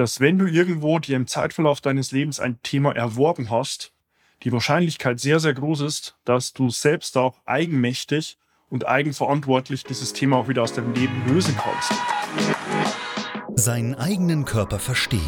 dass wenn du irgendwo dir im Zeitverlauf deines Lebens ein Thema erworben hast, die Wahrscheinlichkeit sehr, sehr groß ist, dass du selbst auch eigenmächtig und eigenverantwortlich dieses Thema auch wieder aus deinem Leben lösen kannst. Seinen eigenen Körper verstehen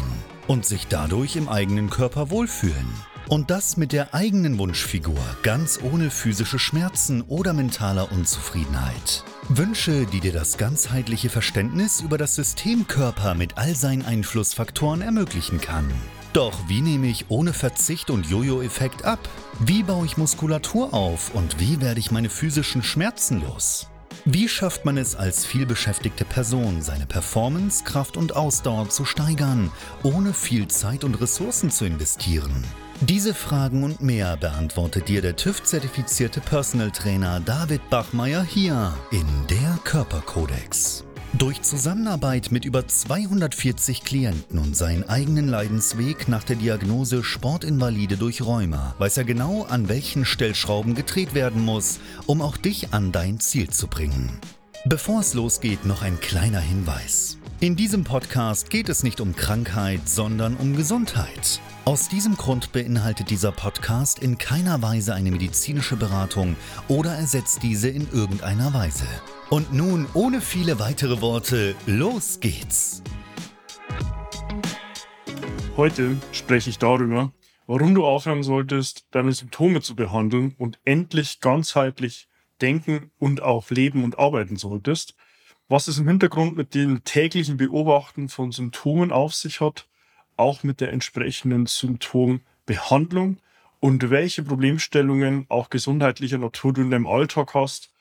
und sich dadurch im eigenen Körper wohlfühlen. Und das mit der eigenen Wunschfigur, ganz ohne physische Schmerzen oder mentaler Unzufriedenheit. Wünsche, die dir das ganzheitliche Verständnis über das System Körper mit all seinen Einflussfaktoren ermöglichen kann. Doch wie nehme ich ohne Verzicht und Jojo-Effekt ab? Wie baue ich Muskulatur auf und wie werde ich meine physischen Schmerzen los? Wie schafft man es als vielbeschäftigte Person, seine Performance, Kraft und Ausdauer zu steigern, ohne viel Zeit und Ressourcen zu investieren? Diese Fragen und mehr beantwortet dir der TÜV-zertifizierte Personal Trainer David Bachmeier hier in der Körperkodex. Durch Zusammenarbeit mit über 240 Klienten und seinen eigenen Leidensweg nach der Diagnose Sportinvalide durch Rheuma weiß er genau, an welchen Stellschrauben gedreht werden muss, um auch dich an dein Ziel zu bringen. Bevor es losgeht, noch ein kleiner Hinweis. In diesem Podcast geht es nicht um Krankheit, sondern um Gesundheit. Aus diesem Grund beinhaltet dieser Podcast in keiner Weise eine medizinische Beratung oder ersetzt diese in irgendeiner Weise. Und nun, ohne viele weitere Worte, los geht's! Heute spreche ich darüber, warum du aufhören solltest, deine Symptome zu behandeln und endlich ganzheitlich denken und auch leben und arbeiten solltest, was es im Hintergrund mit dem täglichen Beobachten von Symptomen auf sich hat, auch mit der entsprechenden Symptombehandlung und welche Problemstellungen auch gesundheitlicher Natur du in deinem Alltag hast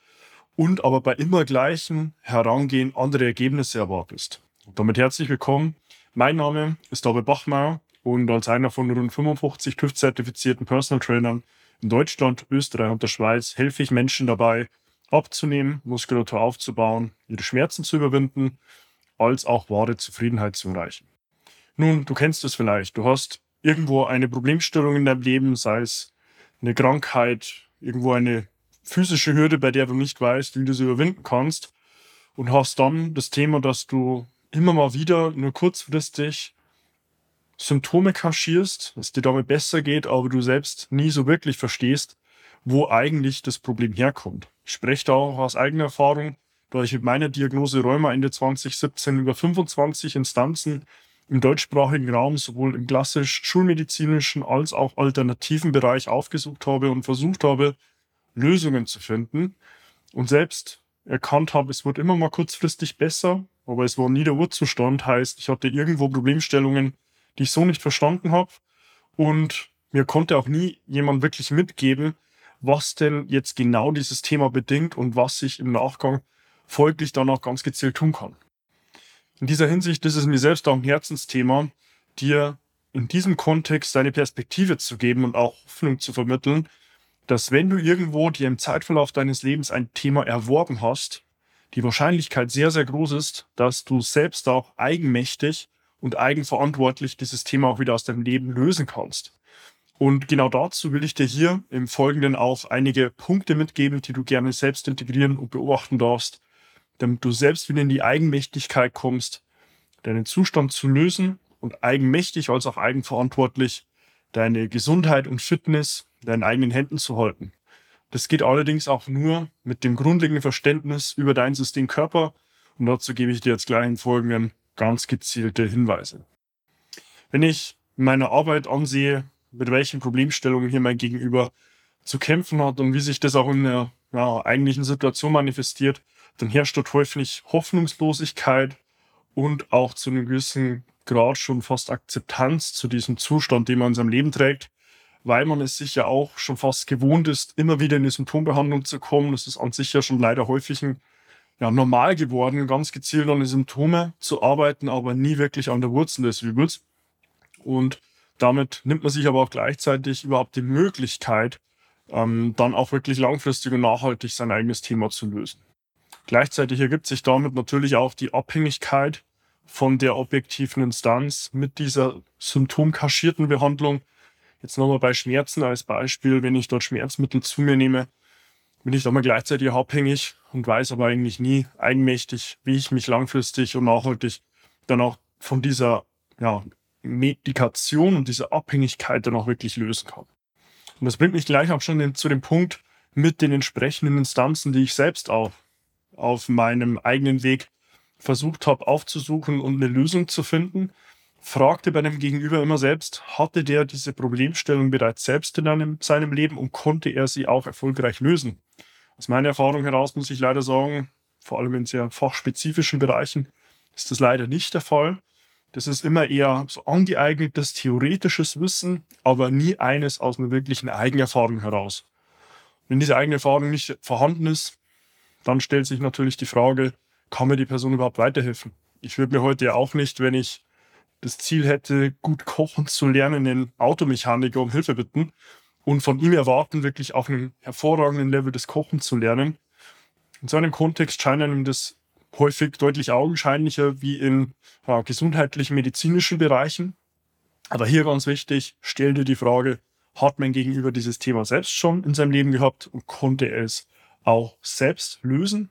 und aber bei immer gleichen Herangehen andere Ergebnisse erwartest. Und damit herzlich willkommen. Mein Name ist David Bachmeier und als einer von rund 55 TÜV-zertifizierten Personal Trainern in Deutschland, Österreich und der Schweiz helfe ich Menschen dabei, abzunehmen, Muskulatur aufzubauen, ihre Schmerzen zu überwinden, als auch wahre Zufriedenheit zu erreichen. Nun, du kennst es vielleicht. Du hast irgendwo eine Problemstellung in deinem Leben, sei es eine Krankheit, irgendwo eine physische Hürde, bei der du nicht weißt, wie du sie überwinden kannst. Und hast dann das Thema, dass du immer mal wieder nur kurzfristig Symptome kaschierst, dass dir damit besser geht, aber du selbst nie so wirklich verstehst, wo eigentlich das Problem herkommt. Ich spreche da auch aus eigener Erfahrung, da ich mit meiner Diagnose Rheuma Ende 2017 über 25 Instanzen im deutschsprachigen Raum sowohl im klassisch schulmedizinischen als auch alternativen Bereich aufgesucht habe und versucht habe, Lösungen zu finden. Und selbst erkannt habe, es wird immer mal kurzfristig besser, aber es war nie der Urzustand, heißt, ich hatte irgendwo Problemstellungen, die ich so nicht verstanden habe. Und mir konnte auch nie jemand wirklich mitgeben, was denn jetzt genau dieses Thema bedingt und was ich im Nachgang folglich dann auch ganz gezielt tun kann. In dieser Hinsicht ist es mir selbst auch ein Herzensthema, dir in diesem Kontext deine Perspektive zu geben und auch Hoffnung zu vermitteln, dass wenn du irgendwo dir im Zeitverlauf deines Lebens ein Thema erworben hast, die Wahrscheinlichkeit sehr, sehr groß ist, dass du selbst auch eigenmächtig und eigenverantwortlich dieses Thema auch wieder aus deinem Leben lösen kannst. Und genau dazu will ich dir hier im Folgenden auch einige Punkte mitgeben, die du gerne selbst integrieren und beobachten darfst, damit du selbst wieder in die Eigenmächtigkeit kommst, deinen Zustand zu lösen und eigenmächtig als auch eigenverantwortlich deine Gesundheit und Fitness in deinen eigenen Händen zu halten. Das geht allerdings auch nur mit dem grundlegenden Verständnis über dein System Körper und dazu gebe ich dir jetzt gleich in folgenden ganz gezielte Hinweise. Wenn ich meine Arbeit ansehe, mit welchen Problemstellungen hier mein Gegenüber zu kämpfen hat und wie sich das auch in der ja, eigentlichen Situation manifestiert, dann herrscht dort häufig Hoffnungslosigkeit und auch zu einem gewissen Grad schon fast Akzeptanz zu diesem Zustand, den man in seinem Leben trägt, weil man es sich ja auch schon fast gewohnt ist, immer wieder in die Symptombehandlung zu kommen. Das ist an sich ja schon leider häufig ein, ja, normal geworden, ganz gezielt an die Symptome zu arbeiten, aber nie wirklich an der Wurzel des Übels. Und damit nimmt man sich aber auch gleichzeitig überhaupt die Möglichkeit, ähm, dann auch wirklich langfristig und nachhaltig sein eigenes Thema zu lösen. Gleichzeitig ergibt sich damit natürlich auch die Abhängigkeit von der objektiven Instanz mit dieser symptomkaschierten Behandlung. Jetzt nochmal bei Schmerzen als Beispiel, wenn ich dort Schmerzmittel zu mir nehme, bin ich da mal gleichzeitig abhängig und weiß aber eigentlich nie eigenmächtig, wie ich mich langfristig und nachhaltig dann auch von dieser ja, Medikation und diese Abhängigkeit dann auch wirklich lösen kann. Und das bringt mich gleich auch schon zu dem Punkt mit den entsprechenden Instanzen, die ich selbst auch auf meinem eigenen Weg versucht habe aufzusuchen und eine Lösung zu finden. Fragte bei dem Gegenüber immer selbst, hatte der diese Problemstellung bereits selbst in einem, seinem Leben und konnte er sie auch erfolgreich lösen? Aus meiner Erfahrung heraus muss ich leider sagen, vor allem in sehr fachspezifischen Bereichen ist das leider nicht der Fall. Das ist immer eher so angeeignetes theoretisches Wissen, aber nie eines aus einer wirklichen Eigenerfahrung heraus. Wenn diese eigene Erfahrung nicht vorhanden ist, dann stellt sich natürlich die Frage, kann mir die Person überhaupt weiterhelfen? Ich würde mir heute ja auch nicht, wenn ich das Ziel hätte, gut kochen zu lernen, einen Automechaniker um Hilfe bitten und von ihm erwarten, wirklich auf einem hervorragenden Level des Kochen zu lernen. In so einem Kontext scheint einem das häufig deutlich augenscheinlicher wie in ja, gesundheitlichen, medizinischen Bereichen. Aber hier ganz wichtig, stell dir die Frage, hat mein Gegenüber dieses Thema selbst schon in seinem Leben gehabt und konnte es auch selbst lösen?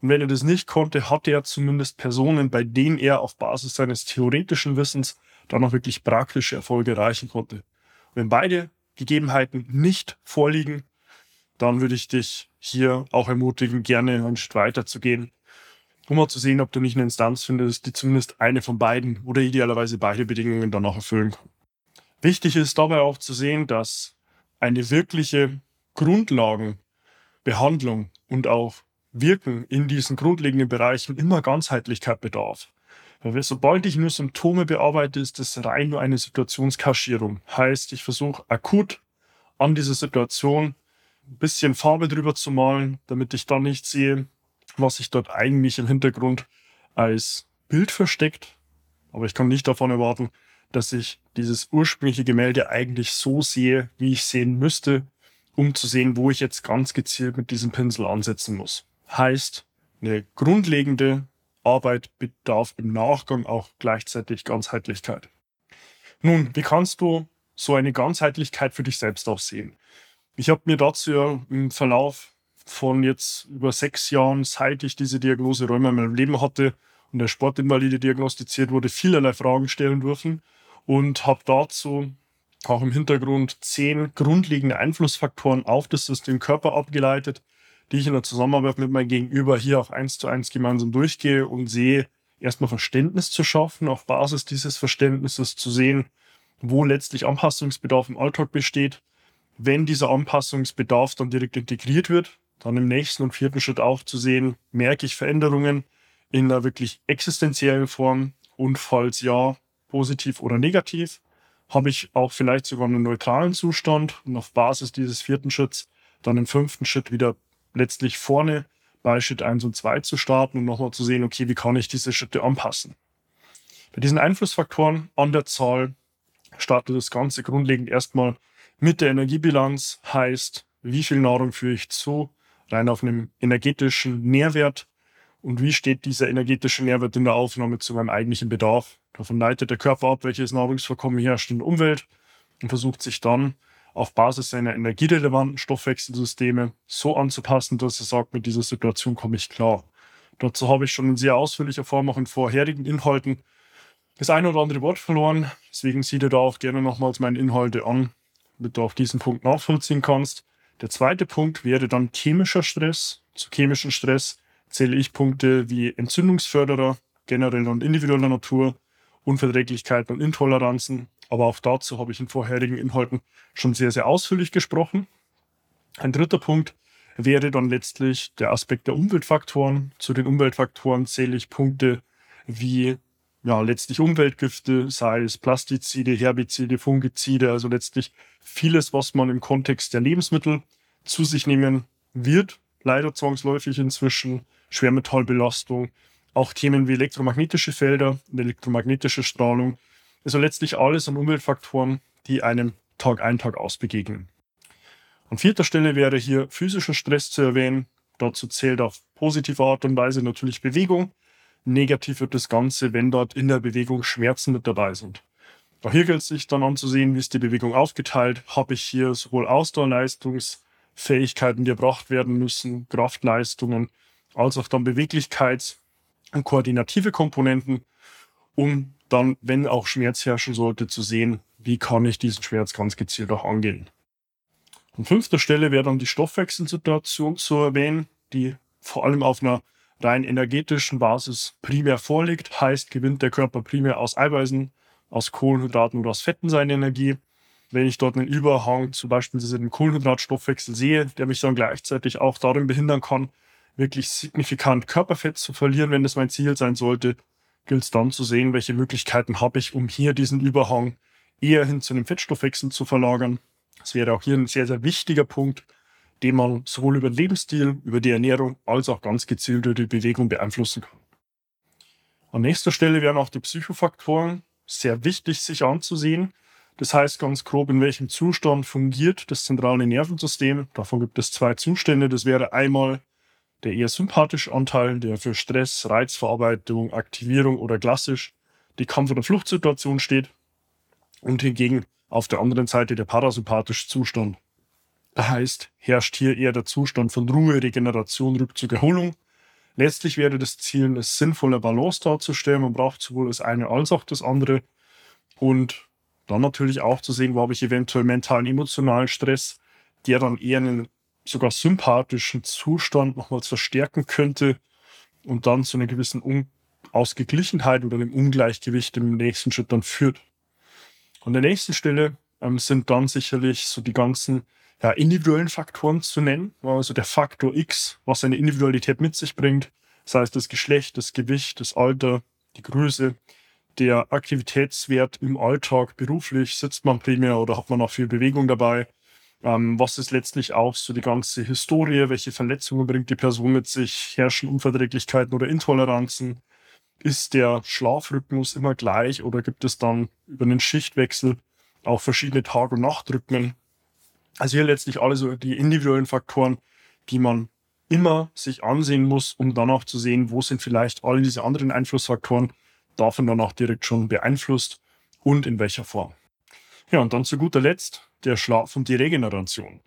Und wenn er das nicht konnte, hatte er zumindest Personen, bei denen er auf Basis seines theoretischen Wissens dann auch wirklich praktische Erfolge erreichen konnte. Wenn beide Gegebenheiten nicht vorliegen, dann würde ich dich hier auch ermutigen, gerne einen Schritt weiter zu gehen um mal zu sehen, ob du nicht eine Instanz findest, die zumindest eine von beiden oder idealerweise beide Bedingungen dann auch erfüllen kann. Wichtig ist dabei auch zu sehen, dass eine wirkliche Grundlagenbehandlung und auch Wirken in diesen grundlegenden Bereichen immer Ganzheitlichkeit bedarf. Weil sobald ich nur Symptome bearbeite, ist das rein nur eine Situationskaschierung. Heißt, ich versuche akut an dieser Situation ein bisschen Farbe drüber zu malen, damit ich dann nicht sehe, was sich dort eigentlich im Hintergrund als Bild versteckt. Aber ich kann nicht davon erwarten, dass ich dieses ursprüngliche Gemälde eigentlich so sehe, wie ich sehen müsste, um zu sehen, wo ich jetzt ganz gezielt mit diesem Pinsel ansetzen muss. Heißt, eine grundlegende Arbeit bedarf im Nachgang auch gleichzeitig Ganzheitlichkeit. Nun, wie kannst du so eine Ganzheitlichkeit für dich selbst auch sehen? Ich habe mir dazu ja im Verlauf von jetzt über sechs Jahren, seit ich diese Diagnose Rheuma in meinem Leben hatte und der Sportinvalide diagnostiziert wurde, vielerlei Fragen stellen dürfen und habe dazu auch im Hintergrund zehn grundlegende Einflussfaktoren auf das System Körper abgeleitet, die ich in der Zusammenarbeit mit meinem Gegenüber hier auch eins zu eins gemeinsam durchgehe und sehe, erstmal Verständnis zu schaffen, auf Basis dieses Verständnisses zu sehen, wo letztlich Anpassungsbedarf im Alltag besteht. Wenn dieser Anpassungsbedarf dann direkt integriert wird, dann im nächsten und vierten Schritt auch zu sehen, merke ich Veränderungen in einer wirklich existenziellen Form und falls ja, positiv oder negativ, habe ich auch vielleicht sogar einen neutralen Zustand und auf Basis dieses vierten Schritts dann im fünften Schritt wieder letztlich vorne bei Schritt 1 und 2 zu starten und nochmal zu sehen, okay, wie kann ich diese Schritte anpassen. Bei diesen Einflussfaktoren an der Zahl startet das Ganze grundlegend erstmal mit der Energiebilanz, heißt, wie viel Nahrung führe ich zu, rein auf einem energetischen Nährwert. Und wie steht dieser energetische Nährwert in der Aufnahme zu meinem eigentlichen Bedarf? Davon leitet der Körper ab, welches Nahrungsvorkommen herrscht in der Umwelt und versucht sich dann auf Basis seiner energierelevanten Stoffwechselsysteme so anzupassen, dass er sagt, mit dieser Situation komme ich klar. Dazu habe ich schon in sehr ausführlicher Form auch in vorherigen Inhalten das eine oder andere Wort verloren. Deswegen sieh dir da auch gerne nochmals meine Inhalte an, damit du auch diesen Punkt nachvollziehen kannst. Der zweite Punkt wäre dann chemischer Stress. Zu chemischen Stress zähle ich Punkte wie Entzündungsförderer, genereller und individueller Natur, Unverträglichkeiten und Intoleranzen. Aber auch dazu habe ich in vorherigen Inhalten schon sehr, sehr ausführlich gesprochen. Ein dritter Punkt wäre dann letztlich der Aspekt der Umweltfaktoren. Zu den Umweltfaktoren zähle ich Punkte wie ja, letztlich Umweltgifte, sei es Plastizide, Herbizide, Fungizide, also letztlich vieles, was man im Kontext der Lebensmittel zu sich nehmen wird, leider zwangsläufig inzwischen, Schwermetallbelastung, auch Themen wie elektromagnetische Felder und elektromagnetische Strahlung, also letztlich alles an Umweltfaktoren, die einem Tag ein, Tag aus begegnen. An vierter Stelle wäre hier physischer Stress zu erwähnen. Dazu zählt auf positive Art und Weise natürlich Bewegung, Negativ wird das Ganze, wenn dort in der Bewegung Schmerzen mit dabei sind. Auch hier gilt es sich dann anzusehen, wie ist die Bewegung aufgeteilt. Habe ich hier sowohl Ausdauerleistungsfähigkeiten, die erbracht werden müssen, Kraftleistungen, als auch dann Beweglichkeits- und koordinative Komponenten, um dann, wenn auch Schmerz herrschen sollte, zu sehen, wie kann ich diesen Schmerz ganz gezielt auch angehen. An fünfter Stelle wäre dann die Stoffwechselsituation zu erwähnen, die vor allem auf einer rein energetischen Basis primär vorliegt. Heißt, gewinnt der Körper primär aus Eiweißen, aus Kohlenhydraten oder aus Fetten seine Energie. Wenn ich dort einen Überhang zum Beispiel im Kohlenhydratstoffwechsel sehe, der mich dann gleichzeitig auch darin behindern kann, wirklich signifikant Körperfett zu verlieren, wenn das mein Ziel sein sollte, gilt es dann zu sehen, welche Möglichkeiten habe ich, um hier diesen Überhang eher hin zu einem Fettstoffwechsel zu verlagern. Das wäre auch hier ein sehr, sehr wichtiger Punkt, den man sowohl über den Lebensstil, über die Ernährung als auch ganz gezielt über die Bewegung beeinflussen kann. An nächster Stelle wären auch die Psychofaktoren sehr wichtig, sich anzusehen. Das heißt ganz grob, in welchem Zustand fungiert das zentrale Nervensystem. Davon gibt es zwei Zustände. Das wäre einmal der eher sympathische Anteil, der für Stress, Reizverarbeitung, Aktivierung oder klassisch die Kampf- oder Fluchtsituation steht. Und hingegen auf der anderen Seite der parasympathische Zustand. Heißt, herrscht hier eher der Zustand von Ruhe, Regeneration, Rückzug, Erholung. Letztlich wäre das Ziel, eine sinnvolle Balance darzustellen. Man braucht sowohl das eine als auch das andere. Und dann natürlich auch zu sehen, wo habe ich eventuell mentalen, emotionalen Stress, der dann eher einen sogar sympathischen Zustand nochmals verstärken könnte und dann zu einer gewissen Ausgeglichenheit oder einem Ungleichgewicht im nächsten Schritt dann führt. An der nächsten Stelle ähm, sind dann sicherlich so die ganzen ja, individuellen Faktoren zu nennen, also der Faktor X, was eine Individualität mit sich bringt, das heißt das Geschlecht, das Gewicht, das Alter, die Größe, der Aktivitätswert im Alltag, beruflich, sitzt man primär oder hat man auch viel Bewegung dabei, ähm, was ist letztlich auch so die ganze Historie, welche Verletzungen bringt die Person mit sich, herrschen Unverträglichkeiten oder Intoleranzen, ist der Schlafrhythmus immer gleich oder gibt es dann über einen Schichtwechsel auch verschiedene Tag- und Nachtrhythmen? Also hier letztlich alle so die individuellen Faktoren, die man immer sich ansehen muss, um dann auch zu sehen, wo sind vielleicht alle diese anderen Einflussfaktoren davon dann auch direkt schon beeinflusst und in welcher Form. Ja, und dann zu guter Letzt der Schlaf und die Regeneration.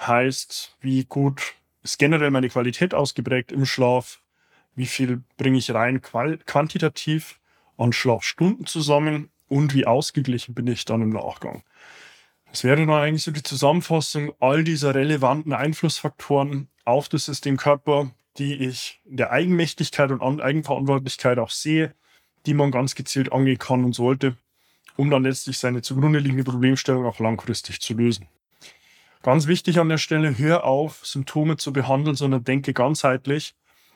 Heißt, wie gut ist generell meine Qualität ausgeprägt im Schlaf? Wie viel bringe ich rein quantitativ an Schlafstunden zusammen? Und wie ausgeglichen bin ich dann im Nachgang? Das wäre dann eigentlich so die Zusammenfassung all dieser relevanten Einflussfaktoren auf das Systemkörper, die ich in der Eigenmächtigkeit und Eigenverantwortlichkeit auch sehe, die man ganz gezielt angehen kann und sollte, um dann letztlich seine zugrunde liegende Problemstellung auch langfristig zu lösen. Ganz wichtig an der Stelle, hör auf, Symptome zu behandeln, sondern denke ganzheitlich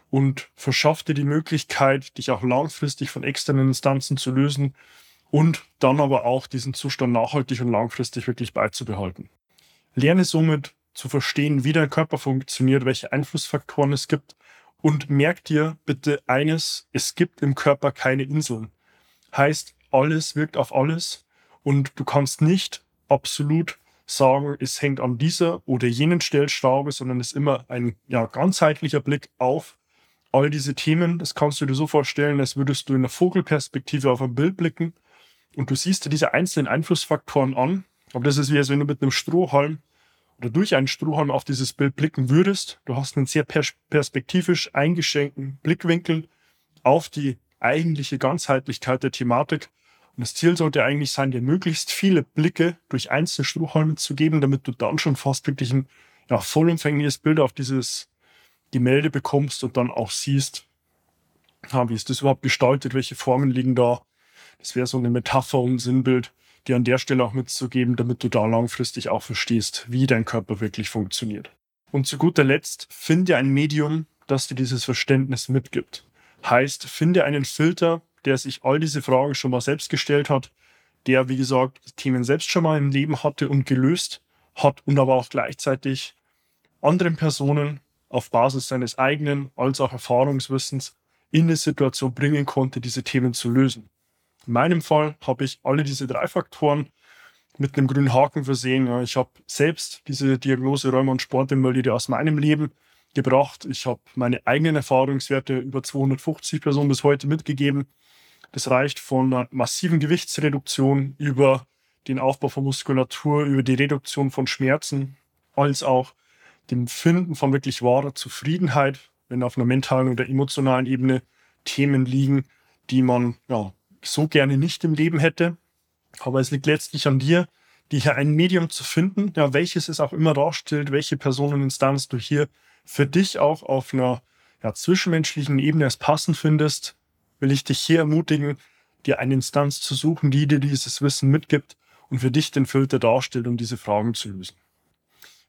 und verschaff dir die Möglichkeit, dich auch langfristig von externen Instanzen zu lösen und dann aber auch diesen Zustand nachhaltig und langfristig wirklich beizubehalten. Lerne somit zu verstehen, wie dein Körper funktioniert, welche Einflussfaktoren es gibt und merk dir bitte eines, es gibt im Körper keine Inseln. Heißt, alles wirkt auf alles und du kannst nicht absolut sagen, es hängt an dieser oder jenen Stellschraube, sondern es ist immer ein ja, ganzheitlicher Blick auf all diese Themen. Das kannst du dir so vorstellen, als würdest du in der Vogelperspektive auf ein Bild blicken und du siehst dir diese einzelnen Einflussfaktoren an. Aber das ist wie, als wenn du mit einem Strohhalm oder durch einen Strohhalm auf dieses Bild blicken würdest. Du hast einen sehr pers perspektivisch eingeschränkten Blickwinkel auf die eigentliche Ganzheitlichkeit der Thematik. Und das Ziel sollte eigentlich sein, dir möglichst viele Blicke durch einzelne Strohhalme zu geben, damit du dann schon fast wirklich ein ja, vollumfängliches Bild auf dieses Gemälde bekommst und dann auch siehst, ja, wie ist das überhaupt gestaltet, welche Formen liegen da, das wäre so eine Metapher und ein Sinnbild, die an der Stelle auch mitzugeben, damit du da langfristig auch verstehst, wie dein Körper wirklich funktioniert. Und zu guter Letzt, finde ein Medium, das dir dieses Verständnis mitgibt. Heißt, finde einen Filter, der sich all diese Fragen schon mal selbst gestellt hat, der, wie gesagt, Themen selbst schon mal im Leben hatte und gelöst hat und aber auch gleichzeitig anderen Personen auf Basis seines eigenen als auch Erfahrungswissens in eine Situation bringen konnte, diese Themen zu lösen. In meinem Fall habe ich alle diese drei Faktoren mit einem grünen Haken versehen. Ich habe selbst diese Diagnose Rheuma und Sportinvalide aus meinem Leben gebracht. Ich habe meine eigenen Erfahrungswerte über 250 Personen bis heute mitgegeben. Das reicht von einer massiven Gewichtsreduktion über den Aufbau von Muskulatur, über die Reduktion von Schmerzen, als auch dem Finden von wirklich wahrer Zufriedenheit, wenn auf einer mentalen oder emotionalen Ebene Themen liegen, die man ja, so gerne nicht im Leben hätte. Aber es liegt letztlich an dir, dir hier ein Medium zu finden, ja, welches es auch immer darstellt, welche Personeninstanz du hier für dich auch auf einer ja, zwischenmenschlichen Ebene es passend findest, will ich dich hier ermutigen, dir eine Instanz zu suchen, die dir dieses Wissen mitgibt und für dich den Filter darstellt, um diese Fragen zu lösen.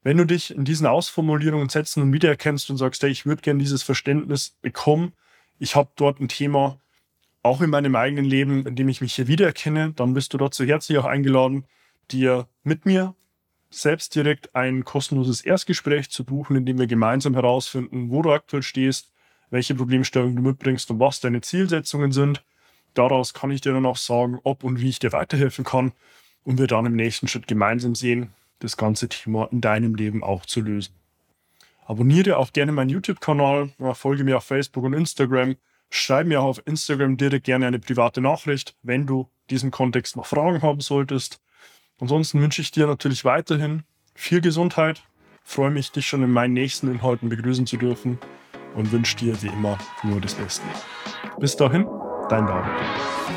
Wenn du dich in diesen Ausformulierungen, Sätzen und wiedererkennst und sagst, hey, ich würde gerne dieses Verständnis bekommen, ich habe dort ein Thema, auch in meinem eigenen Leben, in dem ich mich hier wiedererkenne, dann bist du dazu herzlich auch eingeladen, dir mit mir selbst direkt ein kostenloses Erstgespräch zu buchen, in dem wir gemeinsam herausfinden, wo du aktuell stehst, welche Problemstellungen du mitbringst und was deine Zielsetzungen sind. Daraus kann ich dir dann auch sagen, ob und wie ich dir weiterhelfen kann und wir dann im nächsten Schritt gemeinsam sehen, das ganze Thema in deinem Leben auch zu lösen. Abonniere auch gerne meinen YouTube-Kanal, folge mir auf Facebook und Instagram, schreib mir auch auf Instagram direkt gerne eine private Nachricht, wenn du diesen Kontext noch Fragen haben solltest. Ansonsten wünsche ich dir natürlich weiterhin viel Gesundheit, freue mich, dich schon in meinen nächsten Inhalten begrüßen zu dürfen und wünsche dir wie immer nur das Beste. Bis dahin, dein David.